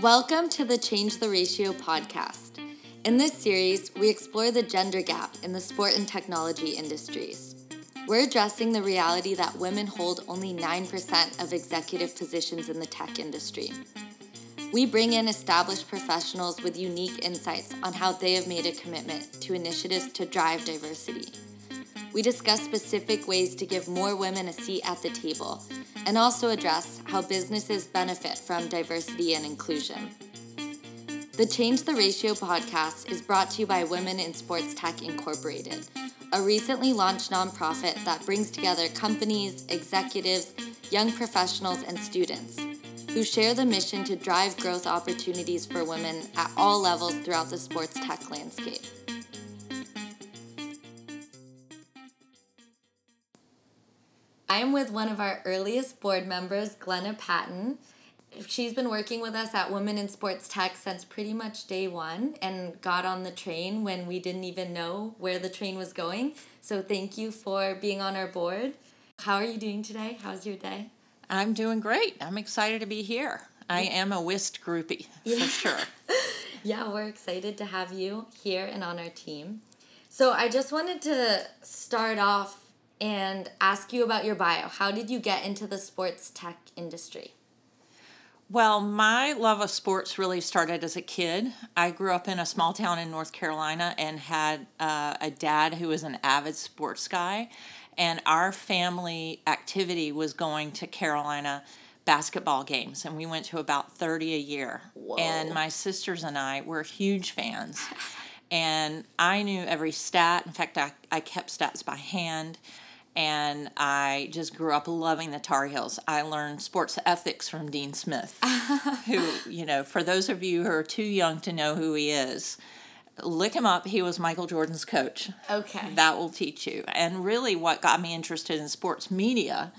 Welcome to the Change the Ratio podcast. In this series, we explore the gender gap in the sport and technology industries. We're addressing the reality that women hold only 9% of executive positions in the tech industry. We bring in established professionals with unique insights on how they have made a commitment to initiatives to drive diversity. We discuss specific ways to give more women a seat at the table and also address how businesses benefit from diversity and inclusion. The Change the Ratio podcast is brought to you by Women in Sports Tech Incorporated, a recently launched nonprofit that brings together companies, executives, young professionals, and students who share the mission to drive growth opportunities for women at all levels throughout the sports tech landscape. I am with one of our earliest board members, Glenna Patton. She's been working with us at Women in Sports Tech since pretty much day one and got on the train when we didn't even know where the train was going. So, thank you for being on our board. How are you doing today? How's your day? I'm doing great. I'm excited to be here. I am a WiST groupie yeah. for sure. yeah, we're excited to have you here and on our team. So, I just wanted to start off and ask you about your bio. How did you get into the sports tech industry? Well, my love of sports really started as a kid. I grew up in a small town in North Carolina and had uh, a dad who was an avid sports guy. And our family activity was going to Carolina basketball games, and we went to about 30 a year. Whoa. And my sisters and I were huge fans. and I knew every stat. In fact, I, I kept stats by hand and I just grew up loving the Tar Heels. I learned sports ethics from Dean Smith, who, you know, for those of you who are too young to know who he is, look him up. He was Michael Jordan's coach. Okay. That will teach you. And really, what got me interested in sports media,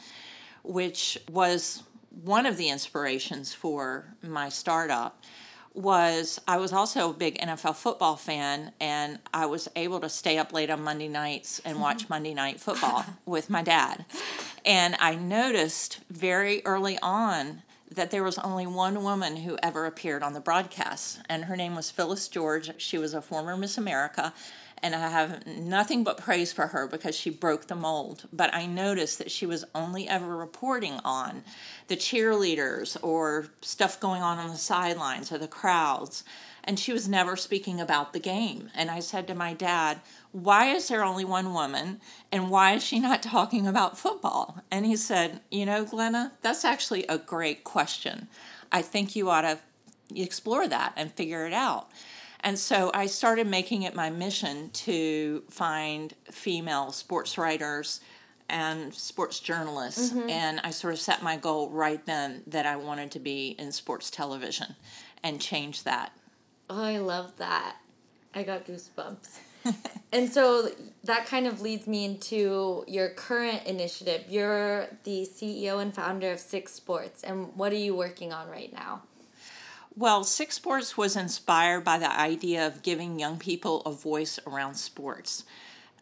which was one of the inspirations for my startup was I was also a big NFL football fan, and I was able to stay up late on Monday nights and watch. Monday Night Football with my dad. And I noticed very early on that there was only one woman who ever appeared on the broadcast, and her name was Phyllis George. She was a former Miss America and I have nothing but praise for her because she broke the mold. But I noticed that she was only ever reporting on the cheerleaders or stuff going on on the sidelines or the crowds. And she was never speaking about the game. And I said to my dad, Why is there only one woman? And why is she not talking about football? And he said, You know, Glenna, that's actually a great question. I think you ought to explore that and figure it out. And so I started making it my mission to find female sports writers and sports journalists. Mm-hmm. And I sort of set my goal right then that I wanted to be in sports television and change that. Oh, I love that. I got goosebumps. and so that kind of leads me into your current initiative. You're the CEO and founder of Six Sports. And what are you working on right now? Well, Six Sports was inspired by the idea of giving young people a voice around sports.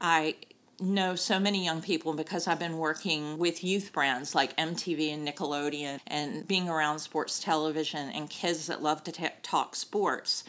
I know so many young people because I've been working with youth brands like MTV and Nickelodeon and being around sports television and kids that love to t- talk sports.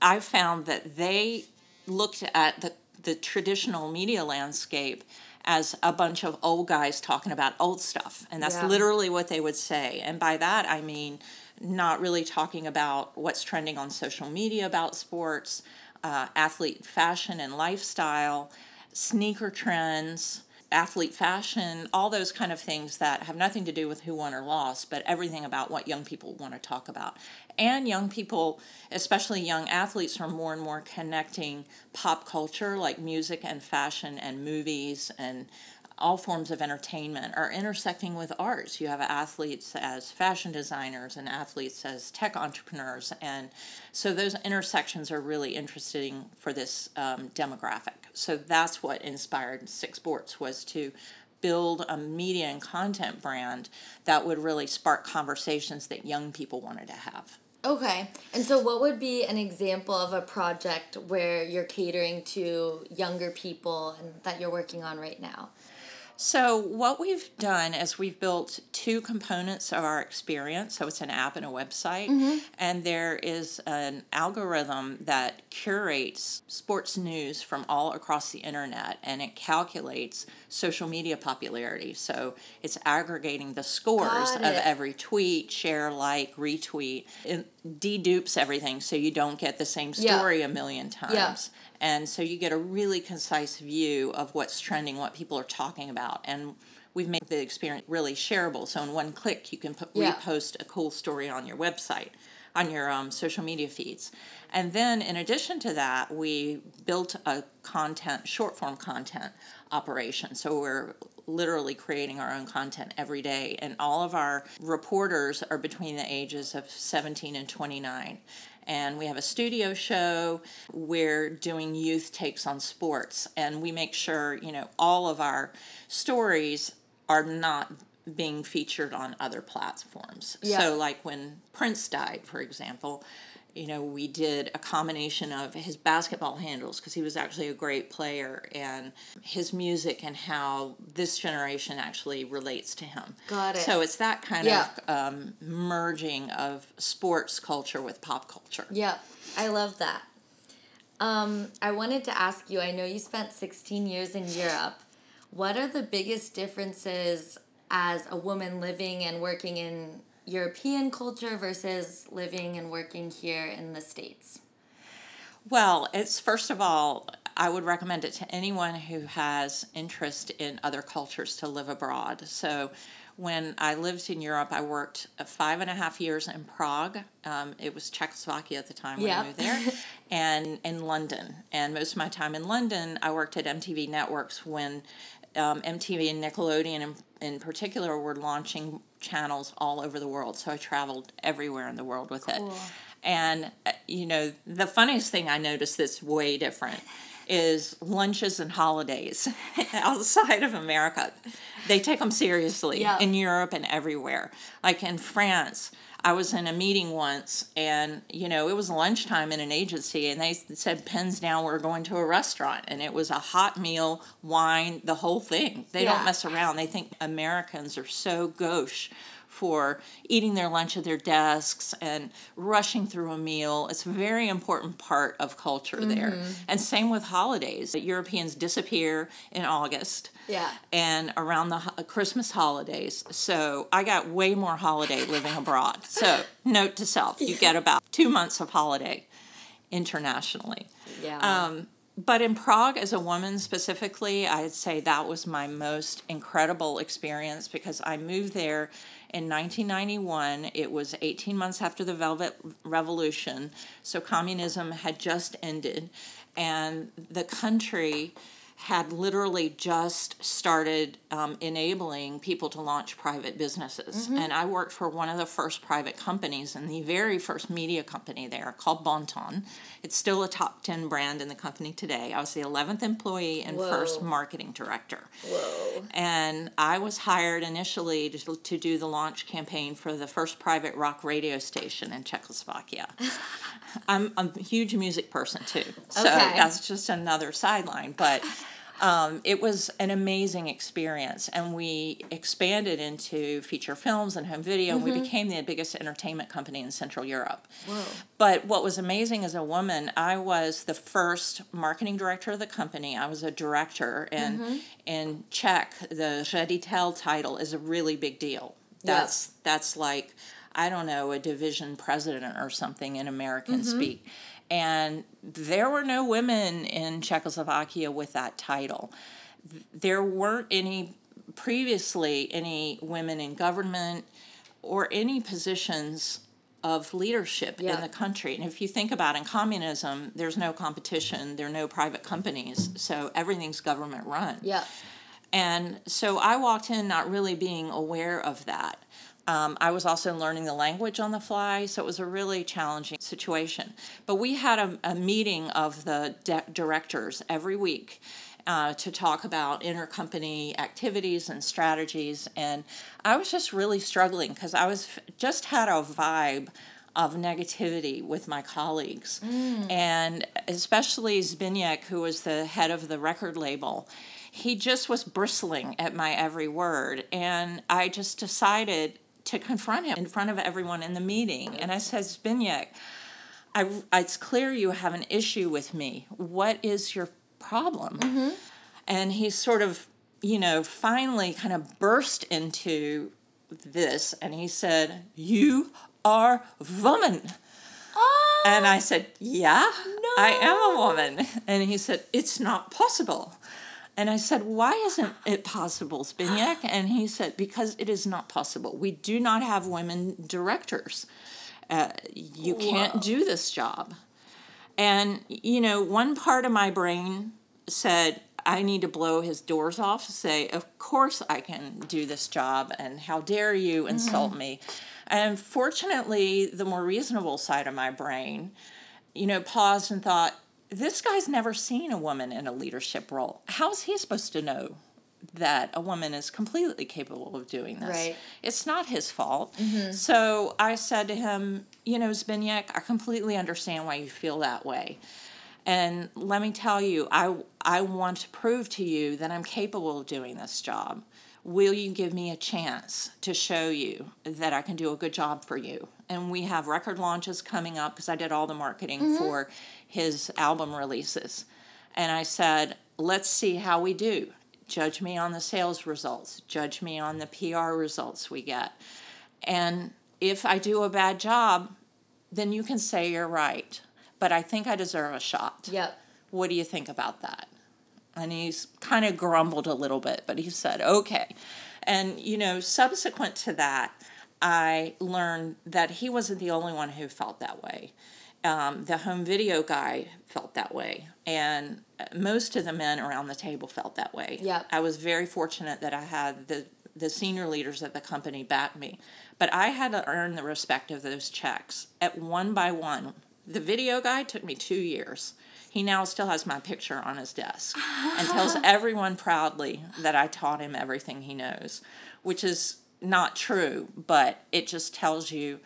I found that they looked at the, the traditional media landscape as a bunch of old guys talking about old stuff. And that's yeah. literally what they would say. And by that, I mean, not really talking about what's trending on social media about sports, uh, athlete fashion and lifestyle, sneaker trends, athlete fashion, all those kind of things that have nothing to do with who won or lost, but everything about what young people want to talk about. And young people, especially young athletes, are more and more connecting pop culture like music and fashion and movies and all forms of entertainment are intersecting with arts. You have athletes as fashion designers and athletes as tech entrepreneurs. And so those intersections are really interesting for this um, demographic. So that's what inspired Six Sports was to build a media and content brand that would really spark conversations that young people wanted to have. Okay. And so, what would be an example of a project where you're catering to younger people and that you're working on right now? So, what we've done is we've built two components of our experience. So, it's an app and a website. Mm-hmm. And there is an algorithm that curates sports news from all across the internet and it calculates social media popularity. So, it's aggregating the scores of every tweet, share, like, retweet. It dedupes everything so you don't get the same story yeah. a million times. Yeah. And so you get a really concise view of what's trending, what people are talking about. And we've made the experience really shareable. So in one click, you can put, yeah. repost a cool story on your website, on your um, social media feeds. And then in addition to that, we built a content, short form content operation. So we're literally creating our own content every day. And all of our reporters are between the ages of 17 and 29 and we have a studio show. We're doing youth takes on sports, and we make sure you know all of our stories are not being featured on other platforms. Yeah. So, like when Prince died, for example, you know, we did a combination of his basketball handles because he was actually a great player and his music and how this generation actually relates to him. Got it. So it's that kind yeah. of um, merging of sports culture with pop culture. Yeah, I love that. Um, I wanted to ask you I know you spent 16 years in Europe. What are the biggest differences as a woman living and working in European culture versus living and working here in the States? Well, it's first of all, I would recommend it to anyone who has interest in other cultures to live abroad. So, when I lived in Europe, I worked five and a half years in Prague. Um, it was Czechoslovakia at the time when yep. I moved there, and in London. And most of my time in London, I worked at MTV Networks when um, MTV and Nickelodeon in, in particular were launching channels all over the world. So I traveled everywhere in the world with cool. it. And, uh, you know, the funniest thing I noticed that's way different is lunches and holidays outside of America. They take them seriously yeah. in Europe and everywhere. Like in France, I was in a meeting once and, you know, it was lunchtime in an agency and they said, pens down, we're going to a restaurant. And it was a hot meal, wine, the whole thing. They yeah. don't mess around. They think Americans are so gauche for eating their lunch at their desks and rushing through a meal. It's a very important part of culture mm-hmm. there. And same with holidays. Europeans disappear in August. Yeah. And around the ho- Christmas holidays. So I got way more holiday living abroad. So, note to self, you get about two months of holiday internationally. Yeah. Um, but in Prague, as a woman specifically, I'd say that was my most incredible experience because I moved there in 1991. It was 18 months after the Velvet Revolution, so communism had just ended, and the country had literally just started um, enabling people to launch private businesses. Mm-hmm. And I worked for one of the first private companies and the very first media company there called Bonton. It's still a top 10 brand in the company today. I was the 11th employee and Whoa. first marketing director. Whoa. And I was hired initially to, to do the launch campaign for the first private rock radio station in Czechoslovakia. I'm, I'm a huge music person too. So okay. that's just another sideline. But um, it was an amazing experience, and we expanded into feature films and home video. Mm-hmm. And we became the biggest entertainment company in Central Europe. Whoa. But what was amazing as a woman, I was the first marketing director of the company. I was a director, and mm-hmm. in Czech, the ředitel title is a really big deal. That's that's like I don't know a division president or something in American mm-hmm. speak and there were no women in Czechoslovakia with that title. There weren't any previously any women in government or any positions of leadership yeah. in the country. And if you think about in communism, there's no competition, there are no private companies, so everything's government run. Yeah. And so I walked in not really being aware of that. Um, I was also learning the language on the fly, so it was a really challenging situation. But we had a, a meeting of the de- directors every week. Uh, to talk about intercompany activities and strategies. And I was just really struggling because I was just had a vibe of negativity with my colleagues. Mm. And especially Zbigniew, who was the head of the record label, he just was bristling at my every word. And I just decided to confront him in front of everyone in the meeting. And I said, Zbigniew, I, it's clear you have an issue with me. What is your problem? Mm-hmm. And he sort of, you know, finally kind of burst into this and he said, You are woman. Oh, and I said, Yeah, no. I am a woman. And he said, It's not possible. And I said, Why isn't it possible, Spinyak? And he said, Because it is not possible. We do not have women directors. Uh, you Whoa. can't do this job. And, you know, one part of my brain said, I need to blow his doors off, say, Of course I can do this job, and how dare you insult mm-hmm. me. And fortunately, the more reasonable side of my brain, you know, paused and thought, this guy's never seen a woman in a leadership role. How's he supposed to know that a woman is completely capable of doing this? Right. It's not his fault. Mm-hmm. So I said to him, you know, Zbigniew, I completely understand why you feel that way. And let me tell you, I, I want to prove to you that I'm capable of doing this job. Will you give me a chance to show you that I can do a good job for you? And we have record launches coming up because I did all the marketing mm-hmm. for his album releases. And I said, let's see how we do. Judge me on the sales results, judge me on the PR results we get. And if I do a bad job, then you can say you're right. But I think I deserve a shot. Yep. What do you think about that? And he's kind of grumbled a little bit, but he said, okay. And, you know, subsequent to that, I learned that he wasn't the only one who felt that way. Um, the home video guy felt that way, and most of the men around the table felt that way. Yeah, I was very fortunate that I had the the senior leaders at the company back me, but I had to earn the respect of those Czechs at one by one. The video guy took me two years. He now still has my picture on his desk and tells everyone proudly that I taught him everything he knows, which is not true, but it just tells you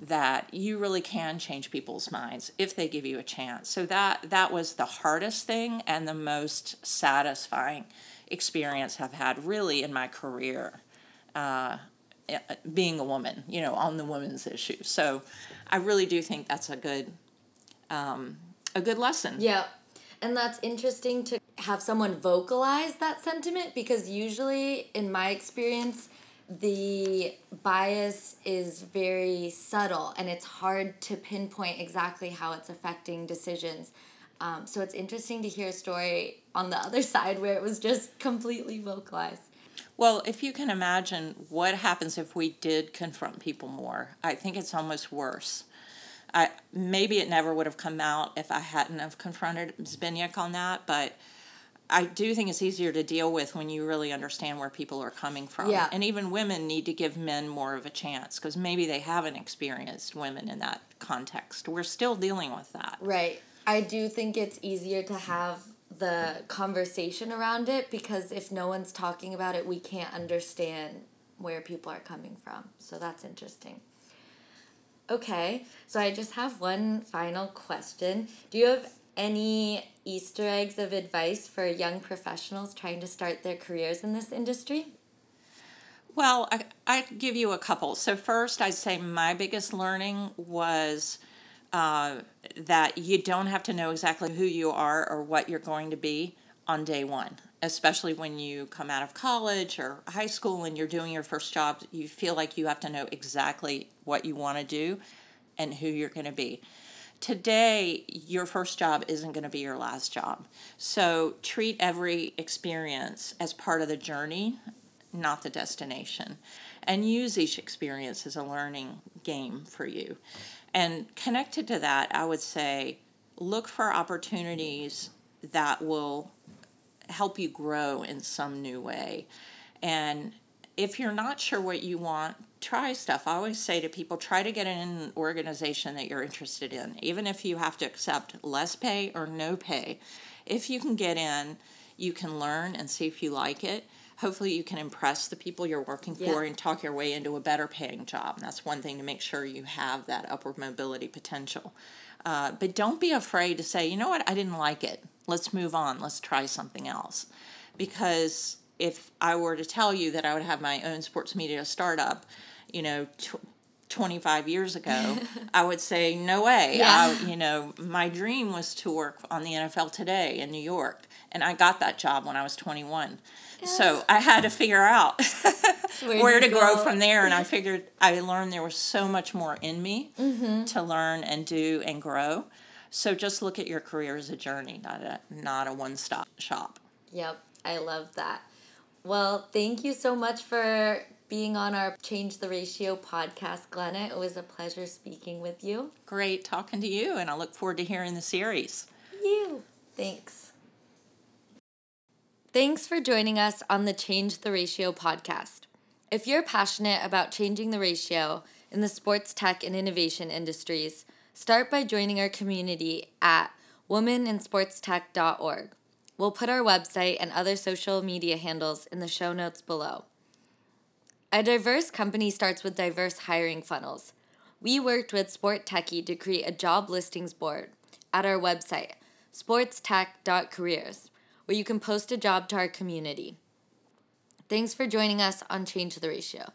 that you really can change people's minds if they give you a chance. So that that was the hardest thing and the most satisfying experience I've had really in my career. Uh, eh, being a woman, you know, on the women's issue. So I really do think that's a good um, a good lesson. Yeah. And that's interesting to have someone vocalize that sentiment because usually in my experience the bias is very subtle and it's hard to pinpoint exactly how it's affecting decisions. Um, so it's interesting to hear a story on the other side where it was just completely vocalized. Well, if you can imagine what happens if we did confront people more, I think it's almost worse. I maybe it never would have come out if I hadn't have confronted Zbigniew on that, but I do think it's easier to deal with when you really understand where people are coming from. Yeah. And even women need to give men more of a chance because maybe they haven't experienced women in that context. We're still dealing with that. Right. I do think it's easier to have the conversation around it because if no one's talking about it, we can't understand where people are coming from. So that's interesting. Okay, so I just have one final question. Do you have any Easter eggs of advice for young professionals trying to start their careers in this industry? Well, I, I'd give you a couple. So, first, I'd say my biggest learning was uh, that you don't have to know exactly who you are or what you're going to be on day one, especially when you come out of college or high school and you're doing your first job. You feel like you have to know exactly what you want to do and who you're going to be today your first job isn't going to be your last job. So treat every experience as part of the journey not the destination. And use each experience as a learning game for you. And connected to that i would say look for opportunities that will help you grow in some new way. And if you're not sure what you want try stuff. I always say to people, try to get in an organization that you're interested in, even if you have to accept less pay or no pay. If you can get in, you can learn and see if you like it. Hopefully, you can impress the people you're working for yeah. and talk your way into a better paying job. And that's one thing to make sure you have that upward mobility potential. Uh, but don't be afraid to say, you know what, I didn't like it. Let's move on. Let's try something else because if I were to tell you that I would have my own sports media startup, you know, tw- 25 years ago, I would say, no way. Yeah. I, you know, my dream was to work on the NFL today in New York, and I got that job when I was 21. Yeah. So I had to figure out Where where to grow go. from there. And I figured I learned there was so much more in me Mm-hmm. to learn and do and grow. So just look at your career as a journey, not a not a one stop shop. Yep, I love that. Well, thank you so much for being on our Change the Ratio podcast, Glenna. It was a pleasure speaking with you. Great talking to you, and I look forward to hearing the series. You. Thanks. Thanks for joining us on the Change the Ratio podcast. If you're passionate about changing the ratio in the sports tech and innovation industries, start by joining our community at womaninsportstech.org. We'll put our website and other social media handles in the show notes below. A diverse company starts with diverse hiring funnels. We worked with SportTechie to create a job listings board at our website, sportstech.careers, where you can post a job to our community. Thanks for joining us on Change the Ratio.